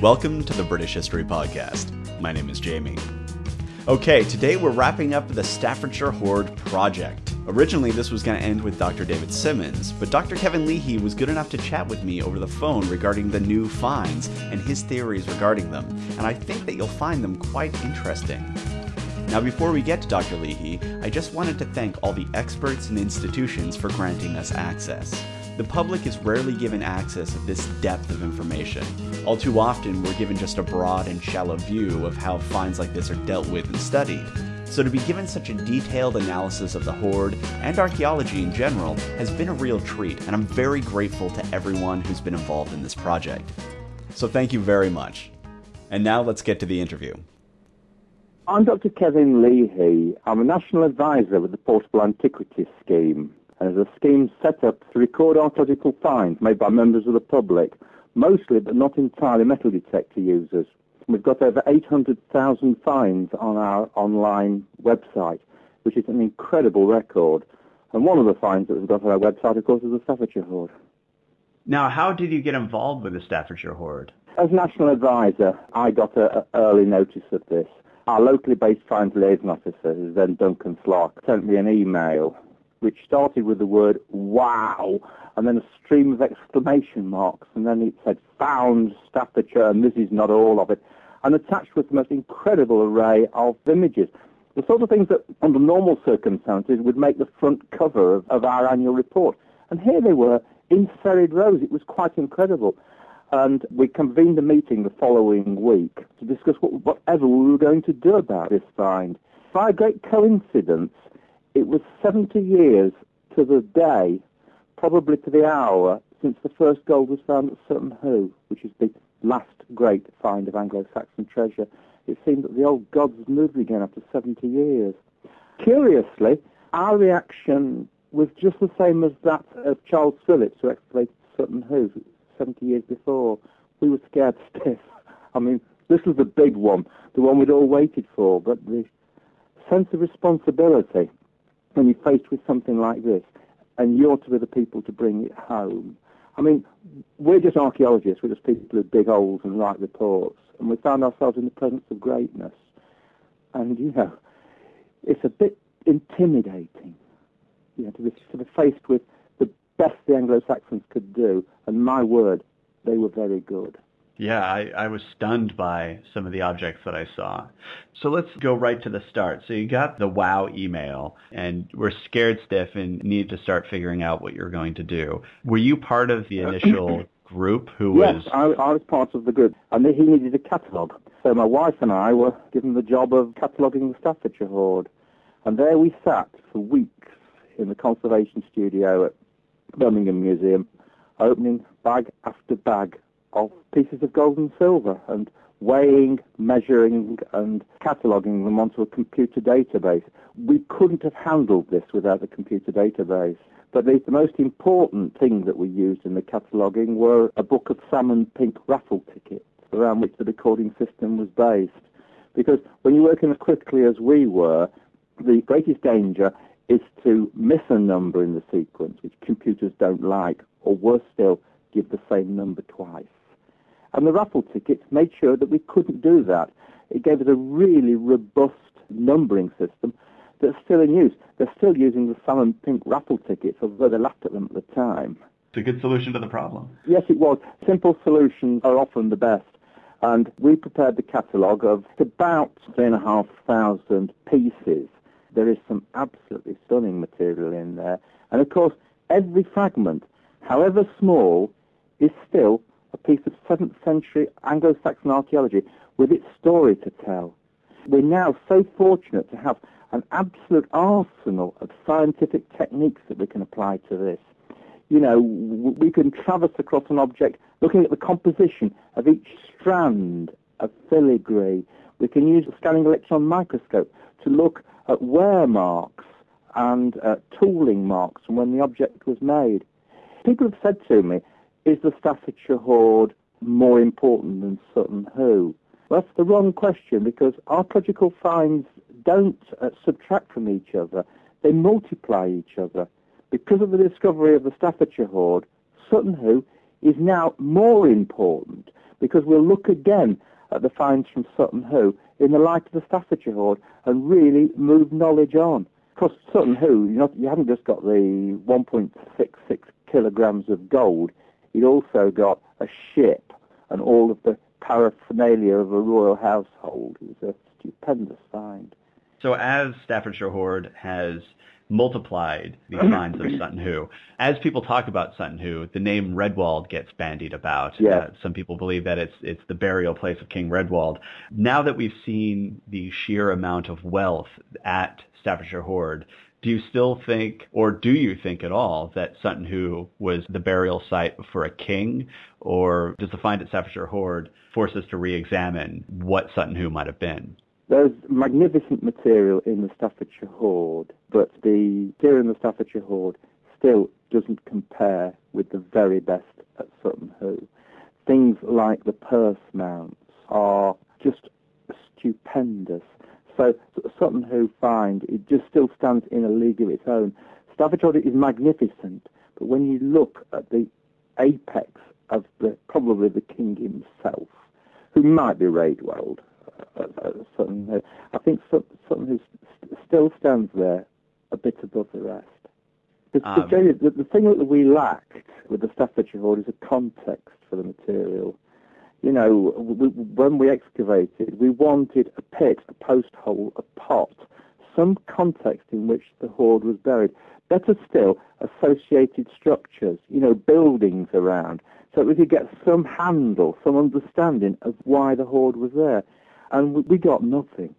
Welcome to the British History Podcast. My name is Jamie. Okay, today we're wrapping up the Staffordshire Hoard project. Originally, this was going to end with Dr. David Symons, but Dr. Kevin Leahy was good enough to chat with me over the phone regarding the new finds and his theories regarding them, and I think that you'll find them quite interesting. Now, before we get to Dr. Leahy, I just wanted to thank all the experts and institutions for granting us access. The public is rarely given access of this depth of information. All too often, we're given just a broad and shallow view of how finds like this are dealt with and studied. So, to be given such a detailed analysis of the Hoard and archaeology in general has been a real treat, and I'm very grateful to everyone who's been involved in this project. So, thank you very much. And now let's get to the interview. I'm Dr. Kevin Leahy. I'm a national advisor with the Portable Antiquities Scheme and is a scheme set up to record archaeological finds made by members of the public, mostly but not entirely metal detector users. We've got over 800,000 finds on our online website, which is an incredible record. And one of the finds that we've got on our website, of course, is the Staffordshire Hoard. Now, how did you get involved with the Staffordshire Hoard? As national advisor, I got an early notice of this. Our locally based finds liaison officer, who's then Duncan Slarke, sent me an email which started with the word wow and then a stream of exclamation marks and then it said found Staffordshire and this is not all of it and attached was the most incredible array of images. The sort of things that under normal circumstances would make the front cover of, of our annual report. And here they were in serried rows. It was quite incredible. And we convened a meeting the following week to discuss what, whatever we were going to do about this find. By a great coincidence, it was 70 years to the day, probably to the hour, since the first gold was found at Sutton Hoo, which is the last great find of Anglo-Saxon treasure. It seemed that the old gods moved again after 70 years. Curiously, our reaction was just the same as that of Charles Phillips, who excavated Sutton Hoo 70 years before. We were scared stiff. I mean, this was the big one, the one we'd all waited for, but the sense of responsibility when you're faced with something like this, and you're to be the people to bring it home. I mean, we're just archaeologists, we're just people who dig holes and write reports, and we found ourselves in the presence of greatness. And, you know, it's a bit intimidating, you know, to be sort of faced with the best the Anglo-Saxons could do, and my word, they were very good. Yeah, I, I was stunned by some of the objects that I saw. So let's go right to the start. So you got the WOW email and we're scared stiff and need to start figuring out what you're going to do. Were you part of the uh, initial group who yes, was... Yes, I, I was part of the group. And he needed a catalogue. So my wife and I were given the job of cataloguing the Staffordshire Hoard. And there we sat for weeks in the conservation studio at Birmingham Museum, opening bag after bag of pieces of gold and silver and weighing, measuring, and cataloguing them onto a computer database. We couldn't have handled this without the computer database. But the, most important thing that we used in the cataloguing were a book of salmon pink raffle tickets around which the recording system was based. Because when you're working as quickly as we were, the greatest danger is to miss a number in the sequence, which computers don't like, or worse still, give the same number twice. And the raffle tickets made sure that we couldn't do that. It gave us a really robust numbering system that's still in use. They're still using the salmon pink raffle tickets, although they laughed at them at the time. It's a good solution to the problem. Yes, it was. Simple solutions are often the best. And we prepared the catalogue of about 3,500 pieces. There is some absolutely stunning material in there. And of course, every fragment, however small, is still a piece of 7th century Anglo-Saxon archaeology with its story to tell. We're now so fortunate to have an absolute arsenal of scientific techniques that we can apply to this. You know, we can traverse across an object looking at the composition of each strand of filigree. We can use a scanning electron microscope to look at wear marks and uh, tooling marks from when the object was made. People have said to me, is the Staffordshire Hoard more important than Sutton Hoo? Well, that's the wrong question because archaeological finds don't uh, subtract from each other. They multiply each other. Because of the discovery of the Staffordshire Hoard, Sutton Hoo is now more important because we'll look again at the finds from Sutton Hoo in the light of the Staffordshire Hoard and really move knowledge on. Of course, Sutton Hoo, you, know, you haven't just got the 1.66 kilograms of gold, you'd also got a ship and all of the paraphernalia of a royal household. It was a stupendous find. So as Staffordshire Hoard has multiplied the finds of Sutton Hoo. As people talk about Sutton Hoo, the name Redwald gets bandied about. Yeah. Uh, some people believe that it's it's the burial place of King Redwald. Now that we've seen the sheer amount of wealth at Staffordshire Hoard, do you still think, or do you think at all, that Sutton Hoo was the burial site for a king, or does the find at Staffordshire Hoard force us to re-examine what Sutton Hoo might have been? There's magnificent material in the Staffordshire Hoard, but the material in the Staffordshire Hoard still doesn't compare with the very best at Sutton Hoo. Things like the purse mounts are just stupendous. So Sutton Hoo find, it just still stands in a league of its own. Staffordshire Hoard is magnificent, but when you look at the apex of the, probably the king himself, who might be Raedwald, uh, uh, uh, Sutton I think Sutton Hoo still stands there a bit above the rest. The, um, the, the, thing that we lacked with the Staffordshire Hoard is a context for the material. You know, we, when we excavated, we wanted a pit, a post hole, a pot, some context in which the hoard was buried. Better still, associated structures, you know, buildings around, so that we could get some handle, some understanding of why the hoard was there and we got nothing.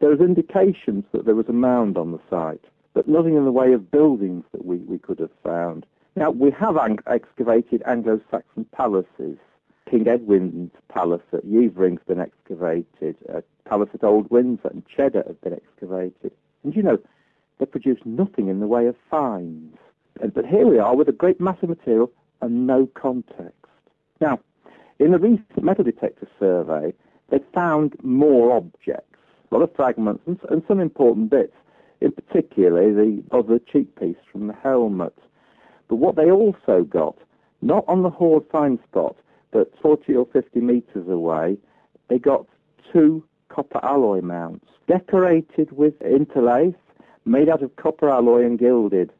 There was indications that there was a mound on the site, but nothing in the way of buildings that we, we could have found. Now, we have excavated Anglo-Saxon palaces. King Edwin's palace at Yeavering's been excavated. A palace at Old Windsor and Cheddar have been excavated. And you know, they produce nothing in the way of finds. But here we are with a great mass of material and no context. Now, in the recent metal detector survey, they found more objects, a lot of fragments and, and some important bits, in particular the other cheek piece from the helmet. But what they also got, not on the Hoard find spot, but 40 or 50 metres away, they got two copper alloy mounts, decorated with interlace, made out of copper alloy and gilded.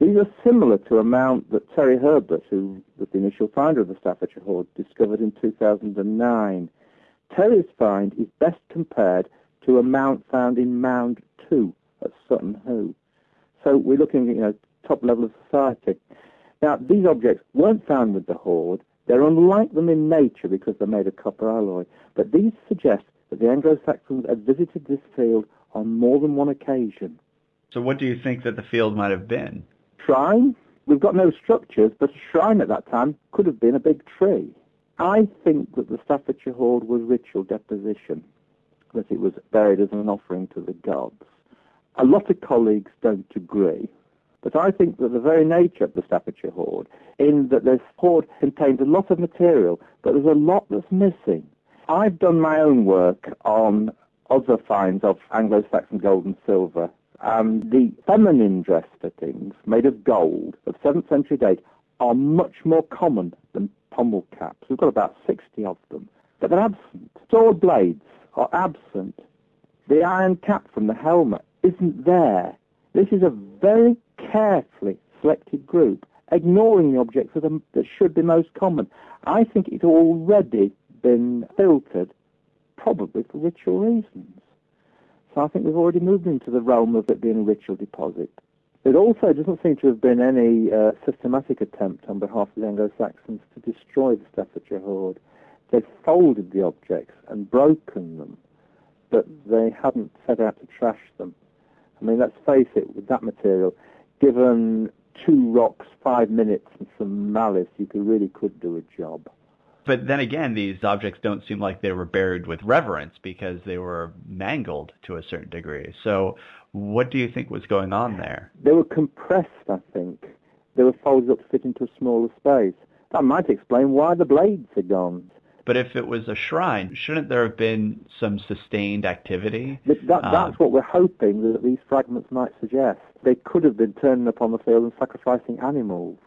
These are similar to a mount that Terry Herbert, who was the initial finder of the Staffordshire Hoard, discovered in 2009. Terry's find is best compared to a mount found in Mound 2 at Sutton Hoo. So we're looking at you know, top level of society. Now, these objects weren't found with the hoard. They're unlike them in nature because they're made of copper alloy. But these suggest that the Anglo-Saxons had visited this field on more than one occasion. So what do you think that the field might have been? Shrine? We've got no structures, but a shrine at that time could have been a big tree. I think that the Staffordshire Hoard was ritual deposition, that it was buried as an offering to the gods. A lot of colleagues don't agree, but I think that the very nature of the Staffordshire Hoard, in that this hoard contains a lot of material, but there's a lot that's missing. I've done my own work on other finds of Anglo-Saxon gold and silver, and the feminine dress fittings made of gold of 7th century date are much more common than pommel caps. We've got about 60 of them, but they're absent. Sword blades are absent. The iron cap from the helmet isn't there. This is a very carefully selected group, ignoring the objects that, are, that should be most common. I think it's already been filtered, probably for ritual reasons. So I think we've already moved into the realm of it being a ritual deposit. It also doesn't seem to have been any uh, systematic attempt on behalf of the Anglo-Saxons to destroy the Staffordshire Hoard. They'd folded the objects and broken them, but they hadn't set out to trash them. I mean, let's face it, with that material, given two rocks, five minutes, and some malice, you could, really could do a job. But then again, these objects don't seem like they were buried with reverence because they were mangled to a certain degree. So what do you think was going on there? They were compressed, I think. They were folded up to fit into a smaller space. That might explain why the blades are gone. But if it was a shrine, shouldn't there have been some sustained activity? That, that, that's um, what we're hoping that these fragments might suggest. They could have been turning up on the field and sacrificing animals.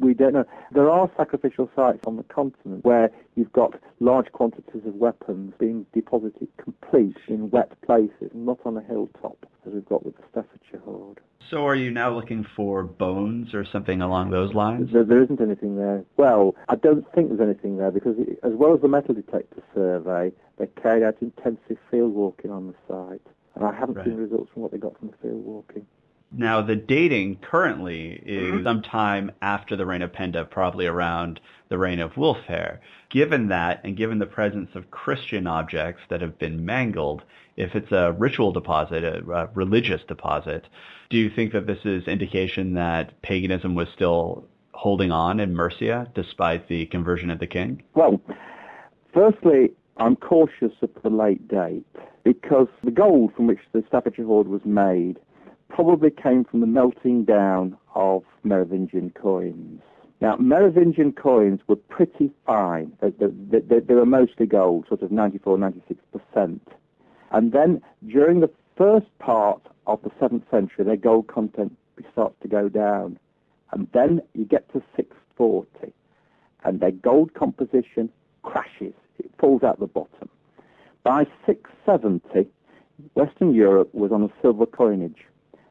We don't know. There are sacrificial sites on the continent where you've got large quantities of weapons being deposited complete in wet places, not on a hilltop, as we've got with the Staffordshire Hoard. So are you now looking for bones or something along those lines? There, there isn't anything there. Well, I don't think there's anything there because it, as well as the metal detector survey, they carried out intensive field walking on the site. And I haven't Right. seen results from what they got from the field walking. Now, the dating currently Mm-hmm. is sometime after the reign of Penda, probably around the reign of Wulfhere. Given that, and given the presence of Christian objects that have been mangled, if it's a ritual deposit, a, a religious deposit, do you think that this is indication that paganism was still holding on in Mercia despite the conversion of the king? Well, firstly, I'm cautious of the late date because the gold from which the Staffordshire Hoard was made probably came from the melting down of Merovingian coins. Now, Merovingian coins were pretty fine. They, they, they, they were mostly gold, sort of 94, 96%. And then during the first part of the 7th century, their gold content starts to go down. And then you get to 640, and their gold composition crashes. It falls out the bottom. By 670, Western Europe was on a silver coinage.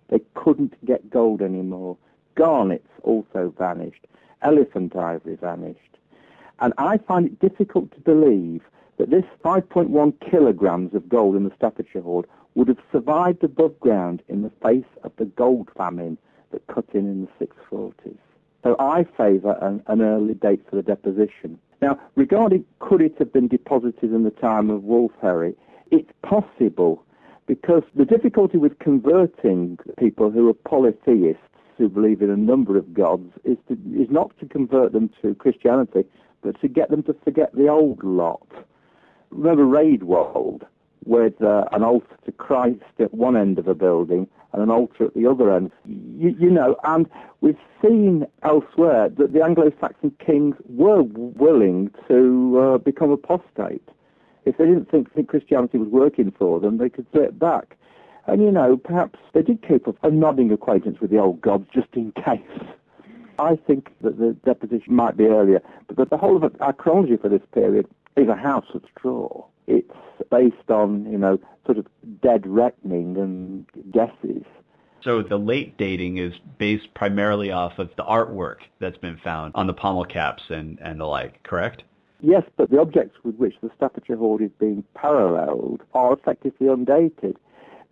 They couldn't get gold anymore. Garnets also vanished. Elephant ivory vanished. And I find it difficult to believe that this 5.1 kilograms of gold in the Staffordshire Hoard would have survived above ground in the face of the gold famine that cut in in the 640s. So I favour an, an early date for the deposition. Now, regarding could it have been deposited in the time of Wulfhere, it's possible because the difficulty with converting people who are polytheists who believe in a number of gods is to, is not to convert them to Christianity, but to get them to forget the old lot. Remember Raedwald, with uh, an altar to Christ at one end of a building and an altar at the other end. You, you know, and we've seen elsewhere that the Anglo-Saxon kings were willing to uh, become apostate. If they didn't think, Christianity was working for them, they could slip back. And, you know, perhaps they did keep a, nodding acquaintance with the old gods just in case. I think that the deposition might be earlier, but the whole of it- our chronology for this period is a house of straw. It's based on, you know, sort of dead reckoning and guesses. So the late dating is based primarily off of the artwork that's been found on the pommel caps and, and the like, correct? Yes, but the objects with which the Staffordshire Hoard is being paralleled are effectively undated.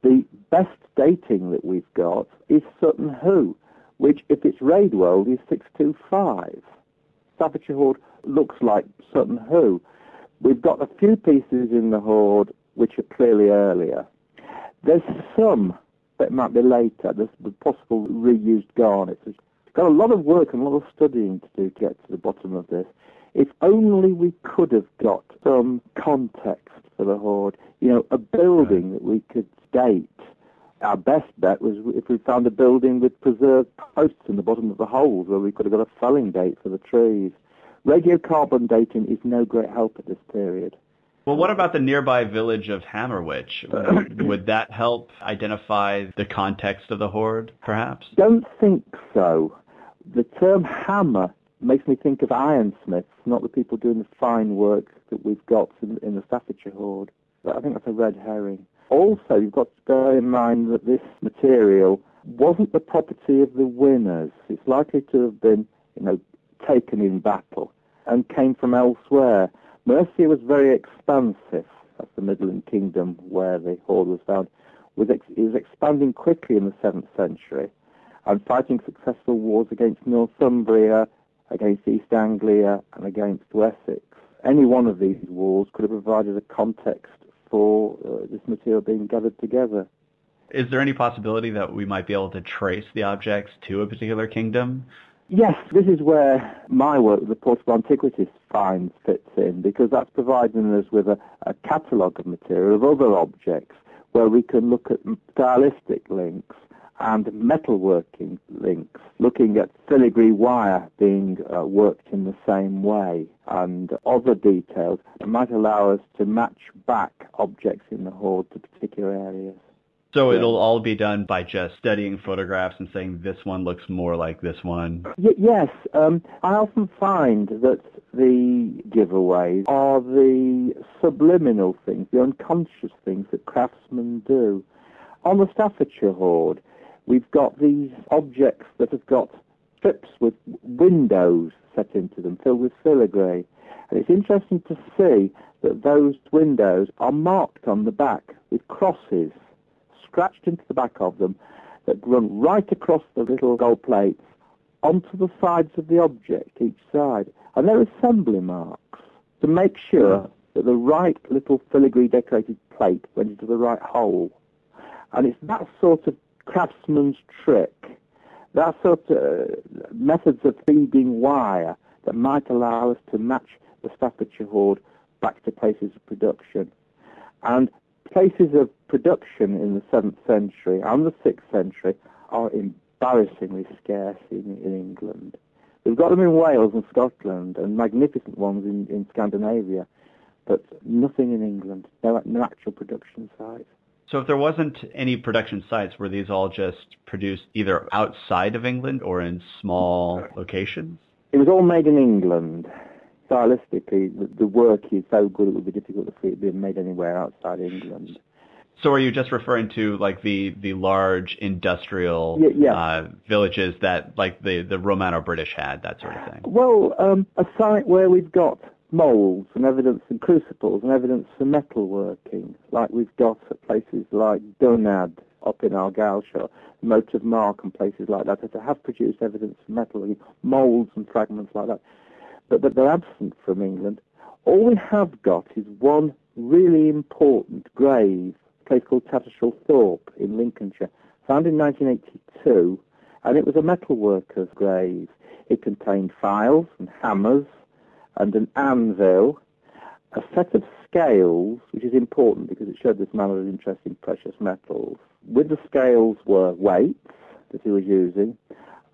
The best dating that we've got is Sutton Hoo, which, if it's Raedwald, is 625. Staffordshire Hoard looks like Sutton Hoo. We've got a few pieces in the Hoard which are clearly earlier. There's some that might be later. There's the possible reused garnets. We've got a lot of work and a lot of studying to do to get to the bottom of this. If only we could have got some context for the hoard, you know, a building that we could date. Our best bet was if we found a building with preserved posts in the bottom of the holes where we could have got a felling date for the trees. Radiocarbon dating is no great help at this period. Well, what about the nearby village of Hammerwich? Would, would that help identify the context of the hoard, perhaps? Don't think so. The term hammer makes me think of ironsmiths, not the people doing the fine work that we've got in, in the Staffordshire Hoard. But I think that's a red herring. Also, you've got to bear in mind that this material wasn't the property of the winners. It's likely to have been, you know, taken in battle and came from elsewhere. Mercia was very expansive. That's the Midland Kingdom where the hoard was found. Was ex- it was expanding quickly in the 7th century and fighting successful wars against Northumbria, against East Anglia, and against Wessex. Any one of these wars could have provided a context for uh, this material being gathered together. Is there any possibility that we might be able to trace the objects to a particular kingdom? Yes, this is where my work, the Portable Antiquities finds, fits in, because that's providing us with a, a catalogue of material of other objects where we can look at stylistic links and metalworking links, looking at filigree wire being uh, worked in the same way and other details that might allow us to match back objects in the hoard to particular areas. So it'll all be done by just studying photographs and saying this one looks more like this one. Y- yes, um, I often find that the giveaways are the subliminal things, the unconscious things that craftsmen do. On the Staffordshire hoard, we've got these objects that have got strips with windows set into them, filled with filigree. And it's interesting to see that those windows are marked on the back with crosses scratched into the back of them that run right across the little gold plates onto the sides of the object, each side. And they're assembly marks to make sure that the right little filigree decorated plate went into the right hole. And it's that sort of craftsman's trick, that sort of uh, methods of feeding wire that might allow us to match the Staffordshire hoard back to places of production. And places of production in the 7th century and the 6th century are embarrassingly scarce in, in England. We've got them in Wales and Scotland and magnificent ones in, in Scandinavia, but nothing in England, no, no actual production sites. So if there wasn't any production sites, were these all just produced either outside of England or in small locations? It was all made in England. Stylistically, the, the work is so good it would be difficult to see it being made anywhere outside England. So are you just referring to like the, the large industrial Yeah, yeah. Uh, villages that like the, the Romano-British had, that sort of thing? Well, um, a site where we've got moulds and evidence and crucibles and evidence for metalworking, like we've got at places like Dunad up in Argyllshire, Moat of Mark and places like that, that have produced evidence for metalworking, moulds and fragments like that. But, but they're absent from England. All we have got is one really important grave, a place called Tattershall Thorpe in Lincolnshire, found in 1982, and it was a metalworker's grave. It contained files and hammers and an anvil, a set of scales, which is important because it showed this man was interested in precious metals. With the scales were weights that he was using,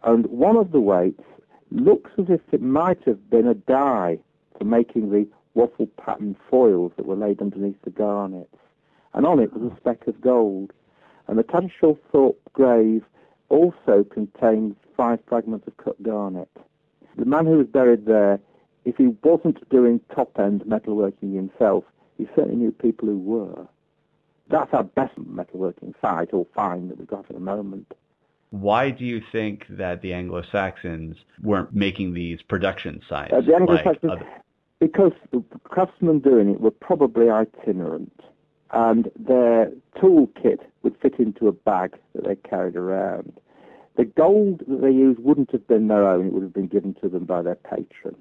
and one of the weights looks as if it might have been a die for making the waffle pattern foils that were laid underneath the garnets. And on it was a speck of gold. And the Tattershall Thorpe grave also contains five fragments of cut garnet. The man who was buried there, if he wasn't doing top-end metalworking himself, he certainly knew people who were. That's our best metalworking site or find that we've got at the moment. Why do you think that the Anglo-Saxons weren't making these production sites? Uh, the Anglo-Saxons, like because the craftsmen doing it were probably itinerant, and their toolkit would fit into a bag that they carried around. The gold that they used wouldn't have been their own; it would have been given to them by their patron.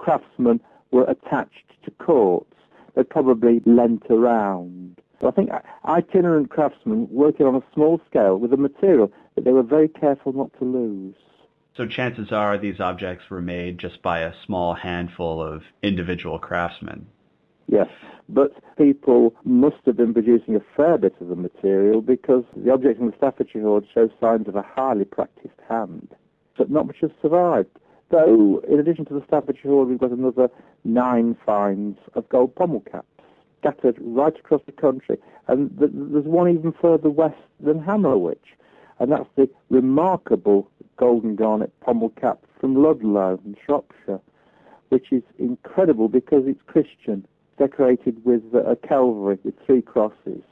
Craftsmen were attached to courts; they probably lent around. So I think itinerant craftsmen working on a small scale with a material that they were very careful not to lose. So chances are these objects were made just by a small handful of individual craftsmen. Yes, but people must have been producing a fair bit of the material because the objects in the Staffordshire hoard show signs of a highly practiced hand. But not much has survived. Though, in addition to the Staffordshire hoard, we've got another nine finds of gold pommel caps scattered right across the country. And th- there's one even further west than Hammerwich, and that's the remarkable golden garnet pommel cap from Ludlow in Shropshire, which is incredible because it's Christian, decorated with uh, a Calvary with three crosses.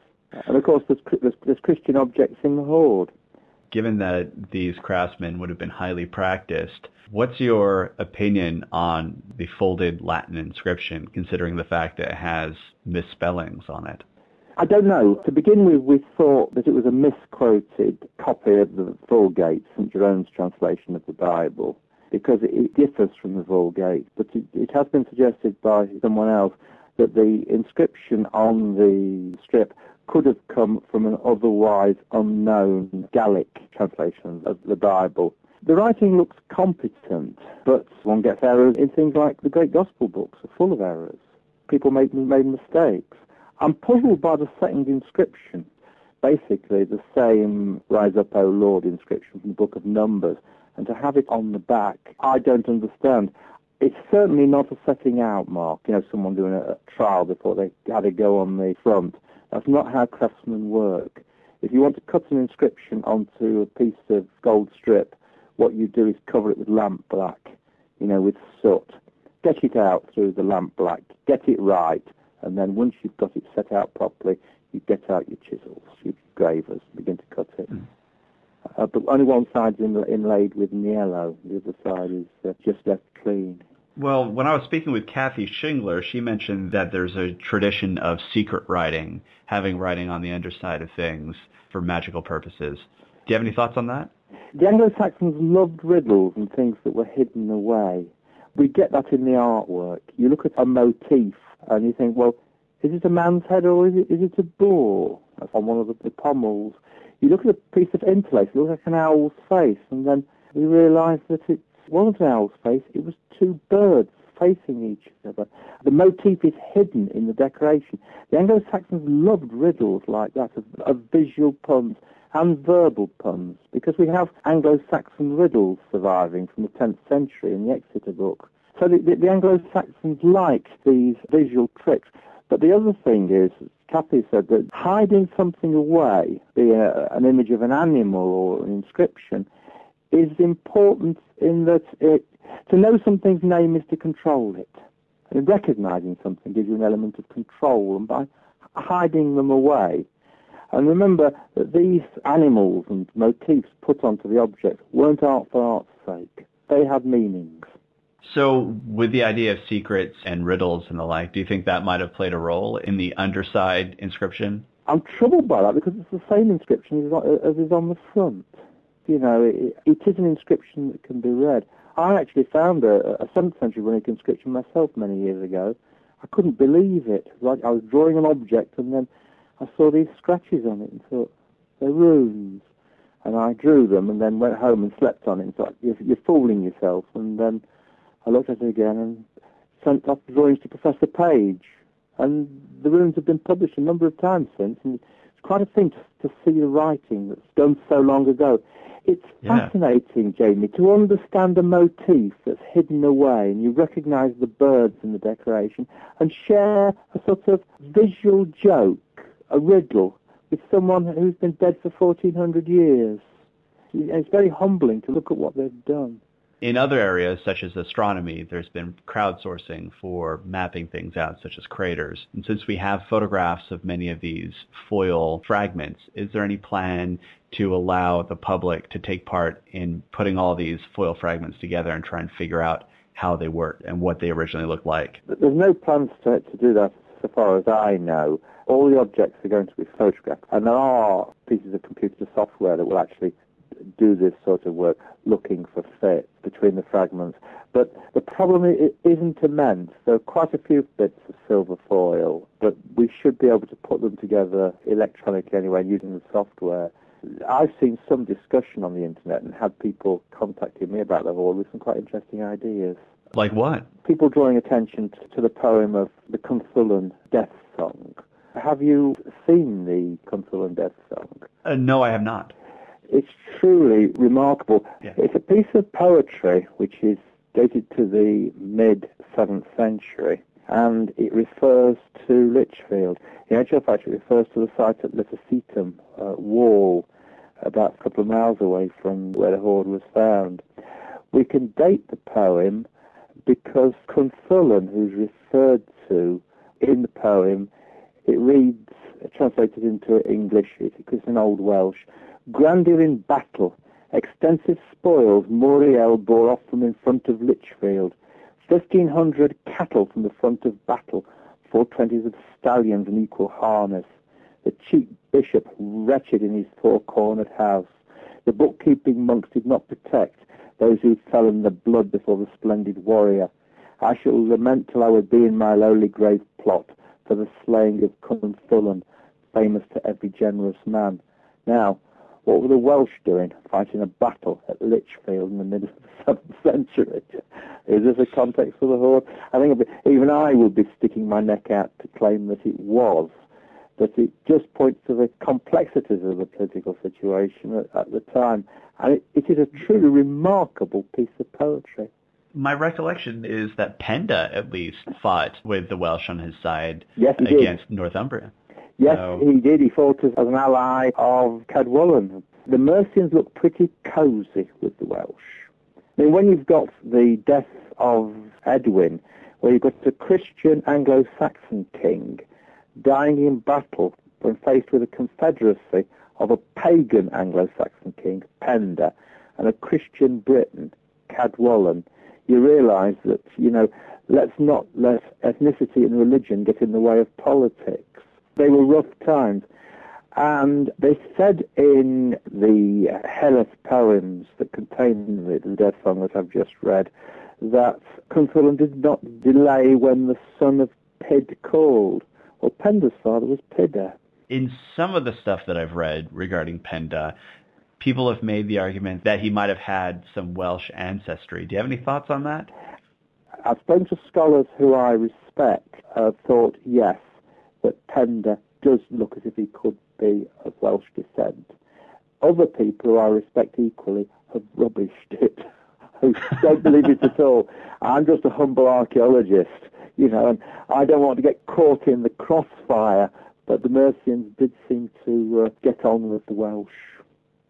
And of course, there's, there's, there's Christian objects in the hoard. Given that these craftsmen would have been highly practiced, what's your opinion on the folded Latin inscription, considering the fact that it has misspellings on it? I don't know. To begin with, we thought that it was a misquoted copy of the Vulgate, St. Jerome's translation of the Bible, because it differs from the Vulgate. But it, it has been suggested by someone else that the inscription on the strip could have come from an otherwise unknown Gallic translation of the Bible. The writing looks competent, but one gets errors in things like the great gospel books are full of errors. People made, made mistakes. I'm puzzled by the second inscription, basically the same Rise Up, O Lord inscription from the Book of Numbers, and to have it on the back, I don't understand. It's certainly not a setting out mark, you know, someone doing a, a trial before they had to go on the front. That's not how craftsmen work. If you want to cut an inscription onto a piece of gold strip, what you do is cover it with lamp black, you know, with soot. Get it out through the lamp black, get it right, and then once you've got it set out properly, you get out your chisels, your gravers, and begin to cut it. Mm. Uh, but only one side's in, inlaid with yellow, the other side is uh, just left clean. Well, when I was speaking with Kathy Shingler, she mentioned that there's a tradition of secret writing, having writing on the underside of things for magical purposes. Do you have any thoughts on that? The Anglo-Saxons loved riddles and things that were hidden away. We get that in the artwork. You look at a motif and you think, well, is it a man's head or is it, is it a boar? That's on one of the, the pommels. You look at a piece of interlace, it looks like an owl's face, and then we realise that it an owl's face, it was two birds facing each other. The motif is hidden in the decoration. The Anglo-Saxons loved riddles like that, of, of visual puns and verbal puns, because we have Anglo-Saxon riddles surviving from the 10th century in the Exeter book. So the, the, the Anglo-Saxons liked these visual tricks. But the other thing is, Kathy said that hiding something away, be an image of an animal or an inscription, is important in that it, to know something's name is to control it. And recognizing something gives you an element of control, and by hiding them away. And remember that these animals and motifs put onto the object weren't art for art's sake. They had meanings. So, with the idea of secrets and riddles and the like, do you think that might have played a role in the underside inscription? I'm troubled by that because it's the same inscription as is on the front you know, it, it is an inscription that can be read. I actually found a, a 7th century runic inscription myself many years ago. I couldn't believe it. Like I was drawing an object and then I saw these scratches on it and thought, they're runes. And I drew them and then went home and slept on it and thought, you're, you're fooling yourself. And then I looked at it again and sent off the drawings to Professor Page. And the runes have been published a number of times since. And it's quite a thing to, to see the writing that's done so long ago. It's yeah. fascinating, Jamie, to understand a motif that's hidden away and you recognize the birds in the decoration and share a sort of visual joke, a riddle, with someone who's been dead for 1400 years. It's very humbling to look at what they've done. In other areas, such as astronomy, there's been crowdsourcing for mapping things out, such as craters. And since we have photographs of many of these foil fragments, is there any plan to allow the public to take part in putting all these foil fragments together and try and figure out how they work and what they originally looked like? There's no plans to, to do that so far as I know. All the objects are going to be photographed, and there are pieces of computer software that will actually do this sort of work, looking for fit between the fragments. But the problem is, isn't immense. There are quite a few bits of silver foil, but we should be able to put them together electronically anyway using the software. I've seen some discussion on the internet and had people contacting me about the whole with some quite interesting ideas. Like what? People drawing attention to the poem of the Cynddylan Death Song. Have you seen the Cynddylan Death Song? Uh, no, I have not. It's truly remarkable. Yeah. It's a piece of poetry which is dated to the mid 7th century and it refers to Lichfield. In actual fact, it refers to the site at Letocetum uh, Wall, about a couple of miles away from where the hoard was found. We can date the poem because Cynddylan, who's referred to in the poem, it reads, translated into English, it's in Old Welsh, Grandeur in battle, extensive spoils Morial bore off from in front of Lichfield, fifteen hundred cattle from the front of battle, four twenties of stallions in equal harness, the cheap bishop wretched in his four-cornered house. The bookkeeping monks did not protect those who fell in the blood before the splendid warrior. I shall lament till I would be in my lowly grave plot for the slaying of Cynddylan, famous to every generous man. Now, what were the Welsh doing, fighting a battle at Lichfield in the middle of the 7th century? Is this a context for the hoard? I think even I would be sticking my neck out to claim that it was. But it just points to the complexities of the political situation at, at the time. And it, it is a truly remarkable piece of poetry. My recollection is that Penda at least fought with the Welsh on his side yes, against did. Northumbria. Yes, So- he did. He fought as an ally of Cadwallon. The Mercians look pretty cosy with the Welsh. I mean, when you've got the death of Edwin, where you've got a Christian Anglo-Saxon king dying in battle when faced with a confederacy of a pagan Anglo-Saxon king, Penda, and a Christian Briton, Cadwallon, you realise that, you know, let's not let ethnicity and religion get in the way of politics. They were rough times. And they said in the Heledd poems that contain the, the death song that I've just read that Cynddylan did not delay when the son of Pid called. Well, Penda's father was Pida. In some of the stuff that I've read regarding Penda, people have made the argument that he might have had some Welsh ancestry. Do you have any thoughts on that? I've spoken to scholars who I respect, uh, thought, yes, that Penda does look as if he could be of Welsh descent. Other people who I respect equally have rubbished it, who don't believe it at all. I'm just a humble archaeologist, you know, and I don't want to get caught in the crossfire, but the Mercians did seem to uh, get on with the Welsh.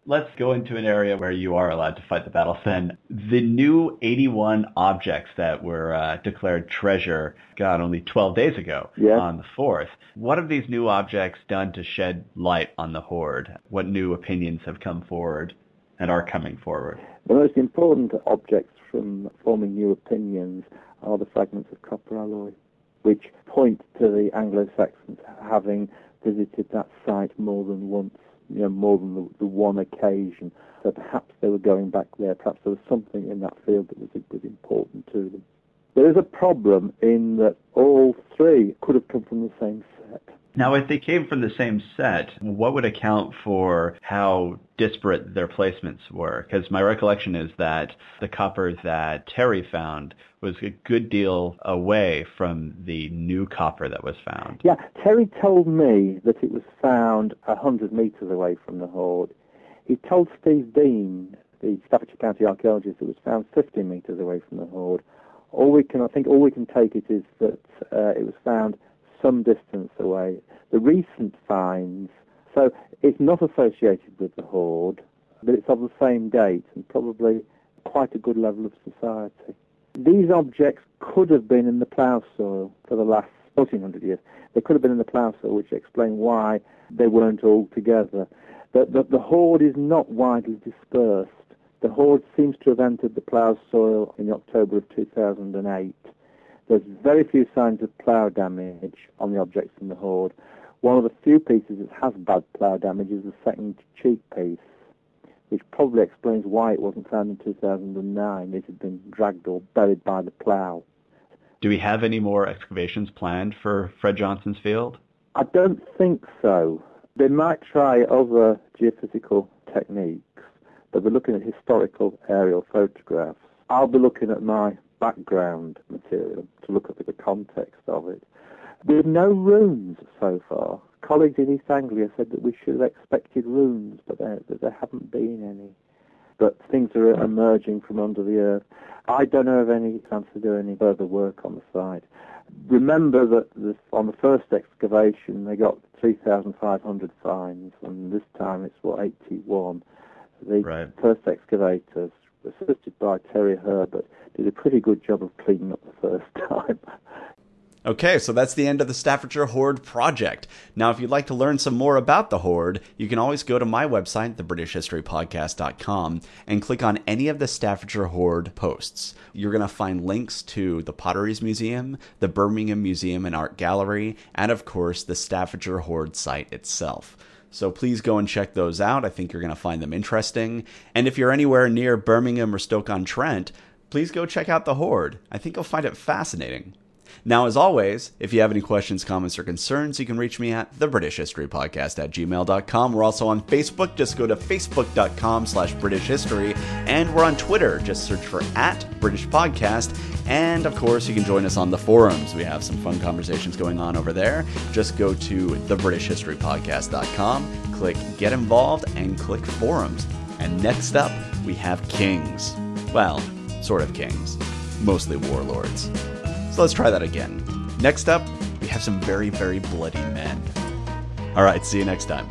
Let's go into an area where you are allowed to fight the battles then. The new 81 objects that were uh, declared treasure, God, only 12 days ago Yeah. on the 4th. What have these new objects done to shed light on the Hoard? What new opinions have come forward and are coming forward? The most important objects from forming new opinions are the fragments of copper alloy, which point to the Anglo-Saxons having visited that site more than once, you know, more than the, the one occasion. So perhaps they were going back there. Perhaps there was something in that field that was, was important to them. There is a problem in that all three could have come from the same set. Now, if they came from the same set, what would account for how disparate their placements were? Because my recollection is that the copper that Terry found was a good deal away from the new copper that was found. Yeah, Terry told me that it was found a hundred metres away from the hoard. He told Steve Dean, the Staffordshire County archaeologist, it was found 50 metres away from the hoard. All we can, I think, all we can take it is that uh, it was found some distance away. The recent finds, so it's not associated with the hoard, but it's of the same date and probably quite a good level of society. These objects could have been in the plough soil for the last 1400 years. They could have been in the plough soil, which explains why they weren't all together. The, the, the hoard is not widely dispersed. The hoard seems to have entered the plough soil in October of 2008. There's very few signs of plough damage on the objects in the hoard. One of the few pieces that has bad plough damage is the second cheek piece, which probably explains why it wasn't found in 2009. It had been dragged or buried by the plough. Do we have any more excavations planned for Fred Johnson's field? I don't think so. They might try other geophysical techniques, but they're looking at historical aerial photographs. I'll be looking at my background material to look at the context of it. With no runes so far. Colleagues in East Anglia said that we should have expected runes, but there, that there haven't been any. But things are hmm. emerging from under the earth. I don't know of any plans to do any further work on the site. Remember that this, on the first excavation they got 3,500 finds, and this time it's what 81. The Right. first excavators, assisted by Terry Herbert, did a pretty good job of cleaning up the first time. Okay, so that's the end of the Staffordshire Hoard project. Now, if you'd like to learn some more about the Hoard, you can always go to my website, thebritishhistorypodcast.com, and click on any of the Staffordshire Hoard posts. You're going to find links to the Potteries Museum, the Birmingham Museum and Art Gallery, and of course, the Staffordshire Hoard site itself. So please go and check those out. I think you're going to find them interesting. And if you're anywhere near Birmingham or Stoke-on-Trent, please go check out the Hoard. I think you'll find it fascinating. Now, as always, if you have any questions, comments, or concerns, you can reach me at thebritishhistorypodcast at gmail.com. We're also on Facebook. Just go to facebook.com slash British History. And we're on Twitter. Just search for at British Podcast. And of course, you can join us on the forums. We have some fun conversations going on over there. Just go to thebritishhistorypodcast.com, click Get Involved, and click Forums. And next up, we have Kings. Well, sort of kings. Mostly warlords. So let's try that again. Next up, we have some very, very bloody men. All right, see you next time.